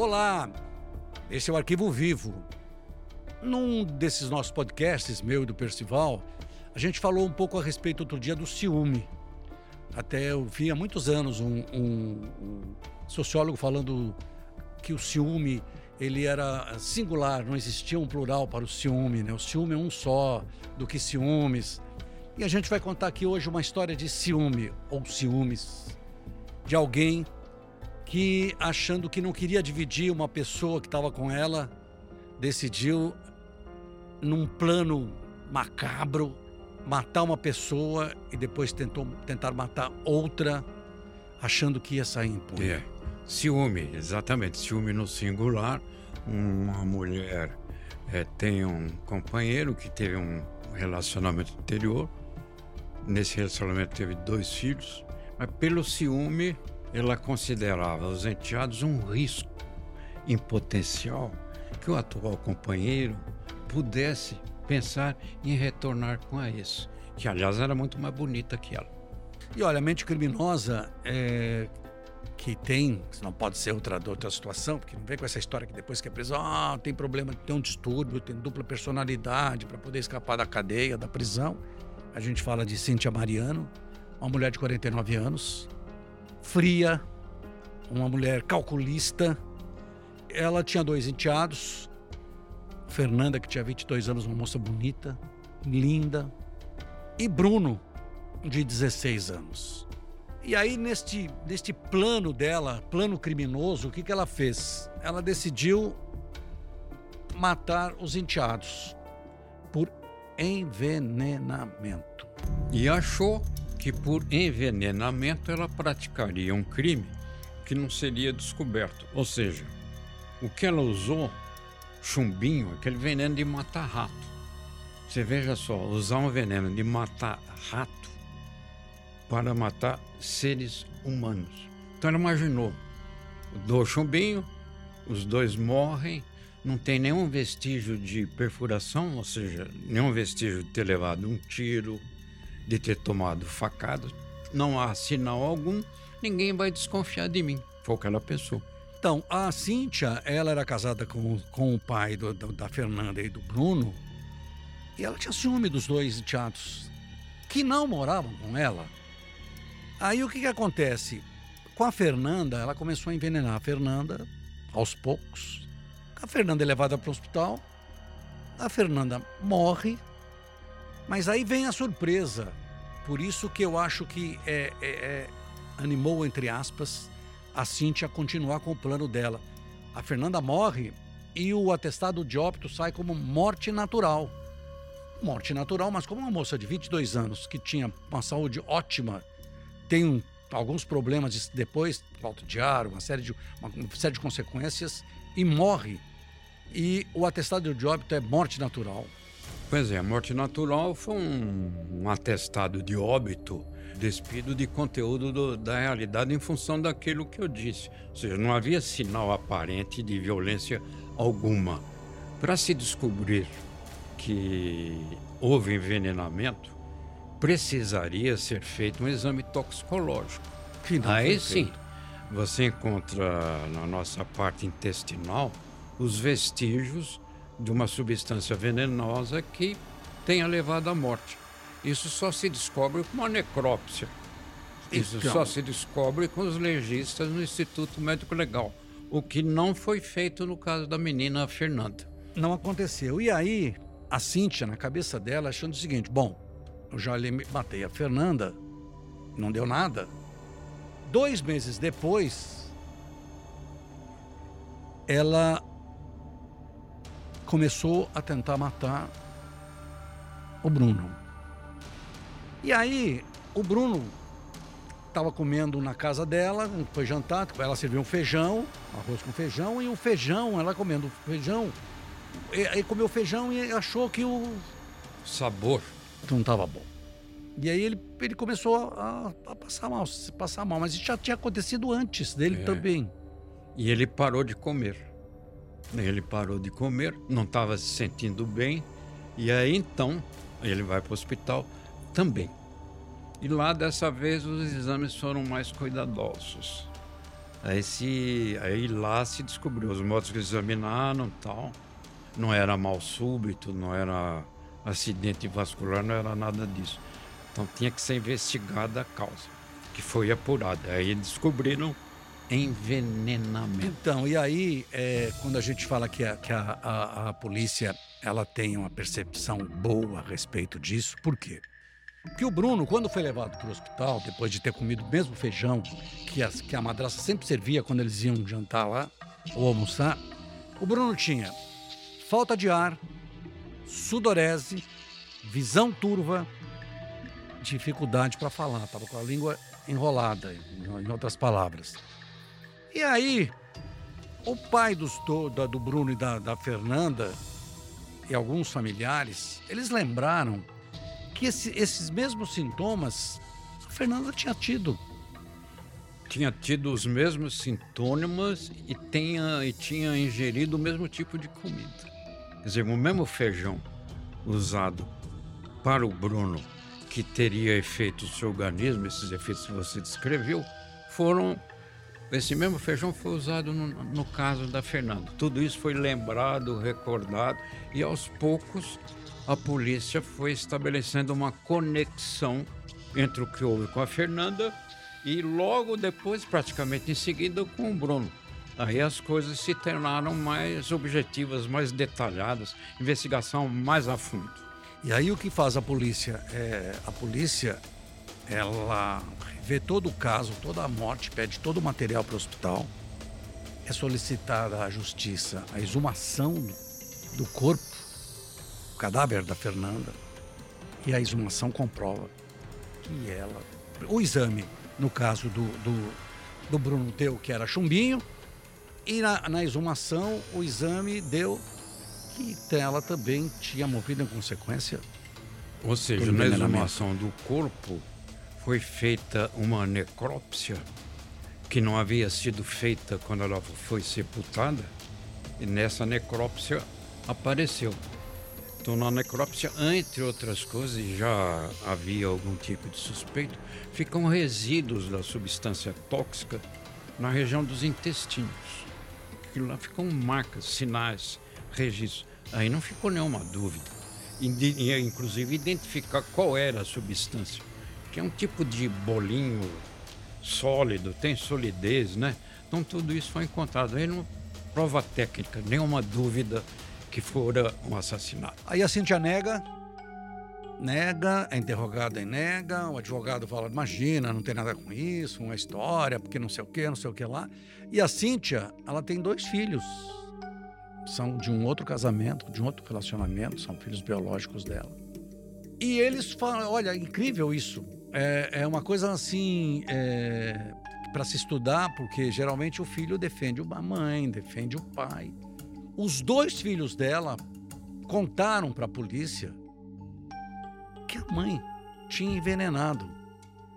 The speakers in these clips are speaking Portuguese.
Olá, esse é o Arquivo Vivo. Num desses nossos podcasts, meu e do Percival, a gente falou um pouco a respeito outro dia do ciúme. Até eu vi há muitos anos um, um, um sociólogo falando que o ciúme ele era singular, não existia um plural para o ciúme, né? O ciúme é um só, do que ciúmes. E a gente vai contar aqui hoje uma história de ciúme ou ciúmes de alguém que, achando que não queria dividir uma pessoa que estava com ela, decidiu, num plano macabro, matar uma pessoa e depois tentou tentar matar outra, achando que ia sair impune. É. Ciúme, exatamente. Ciúme no singular. Uma mulher é, tem um companheiro que teve um relacionamento anterior. Nesse relacionamento teve dois filhos. Mas pelo ciúme, ela considerava os enteados um risco em potencial que o atual companheiro pudesse pensar em retornar com a ex, que aliás era muito mais bonita que ela. E olha, a mente criminosa é, que tem, não pode ser outra, outra situação, porque não vem com essa história que depois que é preso, ah, tem problema, tem um distúrbio, tem dupla personalidade para poder escapar da cadeia, da prisão. A gente fala de Cíntia Mariano, uma mulher de 49 anos, fria, uma mulher calculista. Ela tinha dois enteados. Fernanda, que tinha 22 anos, uma moça bonita, linda. E Bruno, de 16 anos. E aí, neste, neste plano dela, plano criminoso, o que, que ela fez? Ela decidiu matar os enteados por envenenamento. E achou que por envenenamento ela praticaria um crime que não seria descoberto. Ou seja, o que ela usou, chumbinho, aquele veneno de matar rato. Você veja só, usar um veneno de matar rato para matar seres humanos. Então ela imaginou, do chumbinho, os dois morrem, não tem nenhum vestígio de perfuração, ou seja, nenhum vestígio de ter levado um tiro, de ter tomado facada, não há sinal algum, ninguém vai desconfiar de mim. Foi o que ela pensou. Então, a Cíntia, ela era casada com, com o pai do, da Fernanda e do Bruno, e ela tinha ciúme dos dois enteados, que não moravam com ela. Aí o que, que acontece? Com a Fernanda, ela começou a envenenar a Fernanda aos poucos. A Fernanda é levada para o hospital, a Fernanda morre, mas aí vem a surpresa. Por isso que eu acho que é, é, é, animou, entre aspas, a Cintia a continuar com o plano dela. A Fernanda morre e o atestado de óbito sai como morte natural. Morte natural, mas como uma moça de 22 anos que tinha uma saúde ótima, tem um, alguns problemas depois, falta de ar, uma série de, uma, uma série de consequências, e morre. E o atestado de óbito é morte natural. Pois é, a morte natural foi um, um atestado de óbito despido de conteúdo do, da realidade em função daquilo que eu disse. Ou seja, não havia sinal aparente de violência alguma. Para se descobrir que houve envenenamento, precisaria ser feito um exame toxicológico. Aí sim, você encontra na nossa parte intestinal os vestígios de uma substância venenosa que tenha levado à morte. Isso só se descobre com uma necrópsia. Isso então... só se descobre com os legistas no Instituto Médico Legal, o que não foi feito no caso da menina Fernanda. Não aconteceu. E aí, a Cíntia, na cabeça dela, achando o seguinte: bom, eu já matei a Fernanda, não deu nada. Dois meses depois, ela começou a tentar matar o Bruno. E aí, o Bruno estava comendo na casa dela, foi jantar, ela serviu um feijão, arroz com feijão, e o feijão, ela comendo feijão, aí comeu feijão e achou que o sabor não estava bom. E aí ele, ele começou a, a, passar mal, passar mal, mas isso já tinha acontecido antes dele é. também. E ele parou de comer. Ele parou de comer, não estava se sentindo bem, e aí então ele vai para o hospital também. E lá dessa vez os exames foram mais cuidadosos. Aí, se, aí lá se descobriu, os que examinaram tal, não era mal súbito, não era acidente vascular, não era nada disso. Então tinha que ser investigada a causa, que foi apurada. Aí descobriram envenenamento. Então, e aí, é, quando a gente fala que, a, que a, a, a, polícia ela tem uma percepção boa a respeito disso, por quê? Porque o Bruno, quando foi levado para o hospital, depois de ter comido o mesmo feijão que, as, que a madraça sempre servia quando eles iam jantar lá, ou almoçar, o Bruno tinha falta de ar, sudorese, visão turva, dificuldade para falar, estava com a língua enrolada, em outras palavras. E aí, o pai dos, do, do Bruno e da, da Fernanda e alguns familiares, eles lembraram que esse, esses mesmos sintomas a Fernanda tinha tido. Tinha tido os mesmos sintomas e, tenha, e tinha ingerido o mesmo tipo de comida. Quer dizer, o mesmo feijão usado para o Bruno, que teria efeitos no seu organismo, esses efeitos que você descreveu, foram. Esse mesmo feijão foi usado no, no caso da Fernanda. Tudo isso foi lembrado, recordado, e aos poucos a polícia foi estabelecendo uma conexão entre o que houve com a Fernanda e logo depois, praticamente em seguida, com o Bruno. Aí as coisas se tornaram mais objetivas, mais detalhadas, investigação mais a fundo. E aí o que faz a polícia? É, a polícia, ela vê todo o caso, toda a morte, pede todo o material para o hospital. É solicitada à justiça a exumação do corpo, o cadáver da Fernanda. E a exumação comprova que ela. O exame, no caso do, do, do Bruno Teu, que era chumbinho, e na, na exumação, o exame deu que ela também tinha morrido em consequência. Ou seja, na exumação do corpo foi feita uma necrópsia que não havia sido feita quando ela foi sepultada. E nessa necrópsia apareceu. Então, na necrópsia, entre outras coisas, já havia algum tipo de suspeito, ficam resíduos da substância tóxica na região dos intestinos aquilo lá ficam marcas, sinais, registros. Aí não ficou nenhuma dúvida. Inclusive identificar qual era a substância, que é um tipo de bolinho sólido, tem solidez, né? Então tudo isso foi encontrado. Aí não prova técnica, nenhuma dúvida que fora um assassinato. Aí a Cintia nega, nega, é interrogada e nega, o advogado fala, imagina, não tem nada com isso, uma história, porque não sei o que, não sei o que lá. E a Cíntia, ela tem dois filhos. São de um outro casamento, de um outro relacionamento, são filhos biológicos dela. E eles falam, olha, incrível isso. É, é uma coisa assim, é, para se estudar, porque geralmente o filho defende a mãe, defende o pai. Os dois filhos dela contaram para a polícia que a mãe tinha envenenado.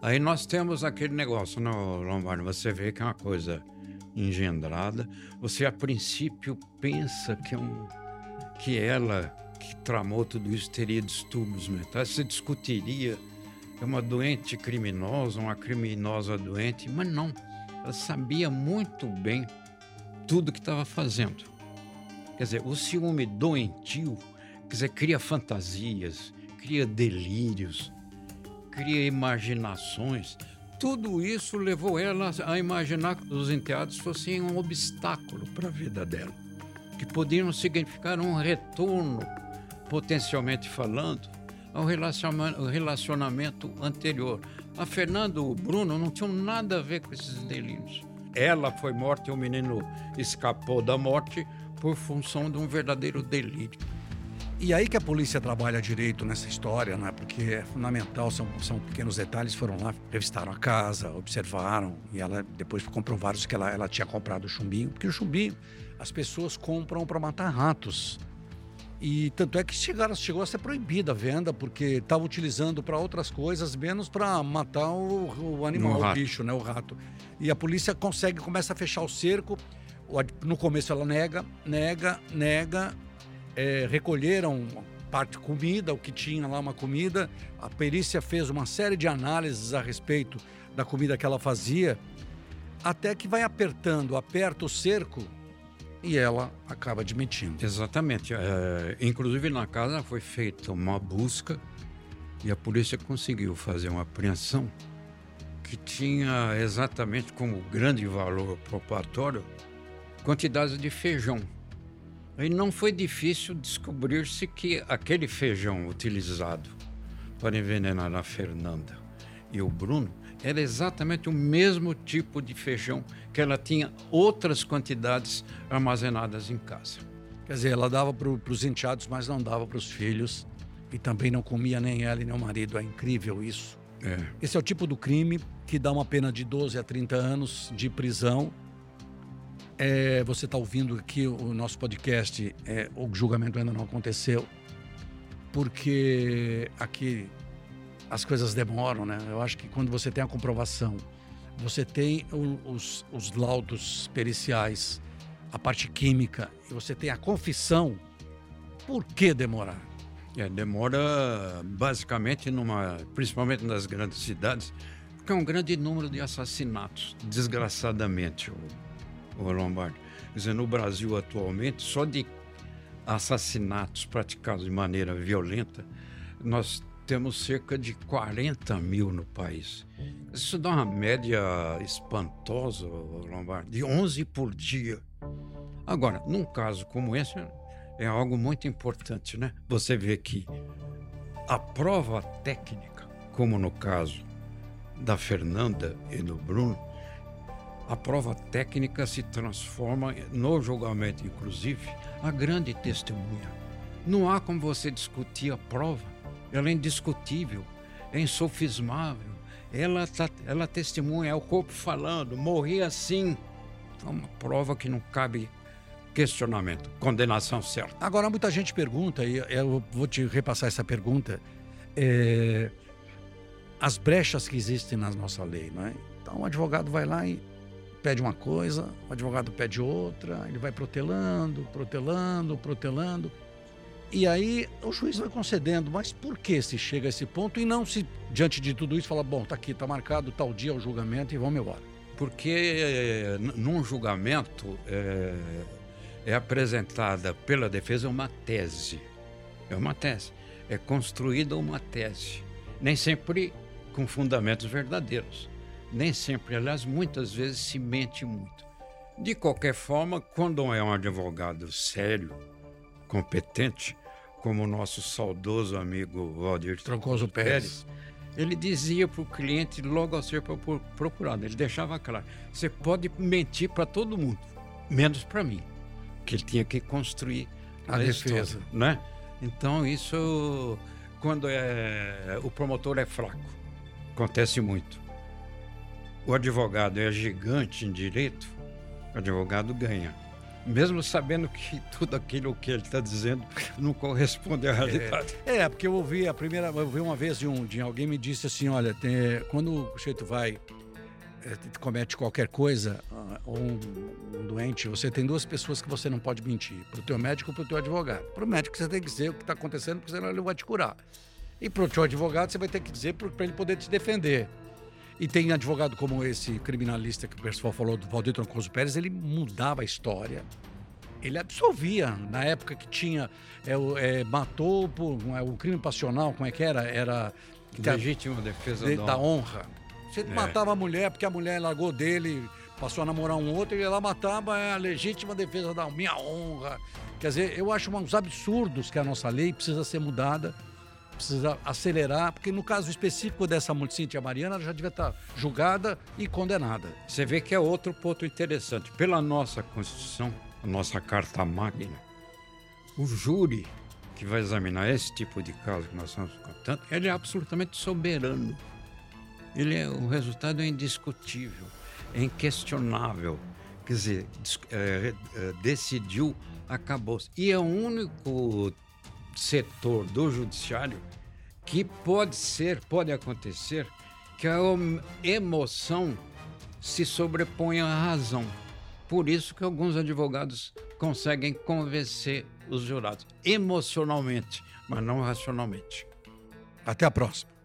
Aí nós temos aquele negócio, no Lombardo, você vê que é uma coisa engendrada. Você a princípio pensa que, é um, que ela que tramou tudo isso teria distúrbios mentais. Você discutiria é uma doente criminosa, uma criminosa doente, mas não. Ela sabia muito bem tudo que estava fazendo. Quer dizer, o ciúme doentio, quer dizer, cria fantasias, cria delírios, cria imaginações. Tudo isso levou ela a imaginar que os enteados fossem um obstáculo para a vida dela, que podiam significar um retorno, potencialmente falando, ao relacionamento anterior. A Fernanda e o Bruno não tinham nada a ver com esses delírios. Ela foi morta e o menino escapou da morte por função de um verdadeiro delírio. E aí que a polícia trabalha direito nessa história, né? Porque é fundamental, são, são pequenos detalhes. Foram lá, revistaram a casa, observaram e ela depois comprovaram que ela, ela tinha comprado o chumbinho, porque o chumbinho as pessoas compram para matar ratos. E tanto é que chegaram, chegou a ser proibida a venda, porque estava utilizando para outras coisas, menos para matar o, o animal, o bicho, né, o rato. E a polícia consegue, começa a fechar o cerco. No começo ela nega, nega, nega, é, recolheram parte comida, o que tinha lá uma comida. A perícia fez uma série de análises a respeito da comida que ela fazia. até que vai apertando, aperta o cerco e ela acaba admitindo. Exatamente. É, inclusive na casa foi feita uma busca e a polícia conseguiu fazer uma apreensão que tinha exatamente como grande valor probatório quantidades de feijão. E não foi difícil descobrir-se que aquele feijão utilizado para envenenar a Fernanda e o Bruno era exatamente o mesmo tipo de feijão que ela tinha outras quantidades armazenadas em casa. Quer dizer, ela dava para os enteados, mas não dava para os filhos. E também não comia nem ela e nem o marido. É incrível isso. É. Esse é o tipo do crime que dá uma pena de 12 a 30 anos de prisão. É, você está ouvindo aqui o nosso podcast, é, o julgamento ainda não aconteceu, porque aqui as coisas demoram, né? Eu acho que quando você tem a comprovação, você tem o, os, os laudos periciais, a parte química, e você tem a confissão, por que demorar? É, demora basicamente numa, principalmente nas grandes cidades, porque é um grande número de assassinatos, desgraçadamente, o, o Lombardi. Quer dizer, no Brasil atualmente, só de assassinatos praticados de maneira violenta, nós temos cerca de 40 mil no país. Isso dá uma média espantosa, Lombardi, de 11 por dia. Agora, num caso como esse, é algo muito importante, né? Você vê que a prova técnica, como no caso da Fernanda e do Bruno, a prova técnica se transforma no julgamento, inclusive, a grande testemunha. Não há como você discutir a prova ela é indiscutível, é insofismável. Ela, tá, ela testemunha, é o corpo falando, morri assim. É uma prova que não cabe questionamento, condenação certa. Agora, muita gente pergunta, e eu vou te repassar essa pergunta, é, as brechas que existem na nossa lei, não é? Então, o advogado vai lá e pede uma coisa, o advogado pede outra, ele vai protelando, protelando, protelando. E aí o juiz vai concedendo, mas por que se chega a esse ponto e não se, diante de tudo isso, fala, bom, tá aqui, tá marcado tal dia o julgamento e vamos embora? Porque num julgamento é, é apresentada pela defesa uma tese. É uma tese. É construída uma tese. Nem sempre com fundamentos verdadeiros. Nem sempre, aliás, muitas vezes se mente muito. De qualquer forma, quando é um advogado sério, competente, como o nosso saudoso amigo Valdir Troncoso Pérez, Pérez ele dizia para o cliente logo ao ser procurado, ele deixava claro: você pode mentir para todo mundo, menos para mim, que ele tinha que construir a, a defesa, história, né? Então isso, quando é o promotor é fraco, acontece muito. O advogado é gigante em direito, o advogado ganha mesmo sabendo que tudo aquilo que ele está dizendo não corresponde à realidade. É, é, porque eu ouvi a primeira, eu ouvi uma vez de um, de alguém me disse assim, olha, tem, quando o sujeito vai é, comete qualquer coisa ah, ou um, um, doente, você tem duas pessoas que você não pode mentir, para o teu médico e para o teu advogado. Para o médico você tem que dizer o que está acontecendo, porque senão ele vai te curar. E para o teu advogado você vai ter que dizer para ele poder te defender. E tem advogado como esse criminalista que o pessoal falou, do Valdir Troncoso Pérez, ele mudava a história. Ele absolvia. Na época que tinha. É, é, matou por. É, o crime passional, como é que era? Era. Legítima defesa de, da honra. Você é. matava a mulher porque a mulher largou dele, passou a namorar um outro, e ela matava é a legítima defesa da minha honra. Quer dizer, eu acho uns absurdos que a nossa lei precisa ser mudada precisa acelerar, porque no caso específico dessa Cíntia Mariana, ela já devia estar julgada e condenada. Você vê que é outro ponto interessante. Pela nossa Constituição, a nossa Carta Magna, o júri que vai examinar esse tipo de caso que nós estamos contando, ele é absolutamente soberano. Ele é, o resultado é indiscutível, é inquestionável. Quer dizer, é, é, decidiu, acabou. E é o único setor do judiciário que pode ser, pode acontecer que a emoção se sobreponha à razão. Por isso que alguns advogados conseguem convencer os jurados emocionalmente, mas não racionalmente. Até a próxima.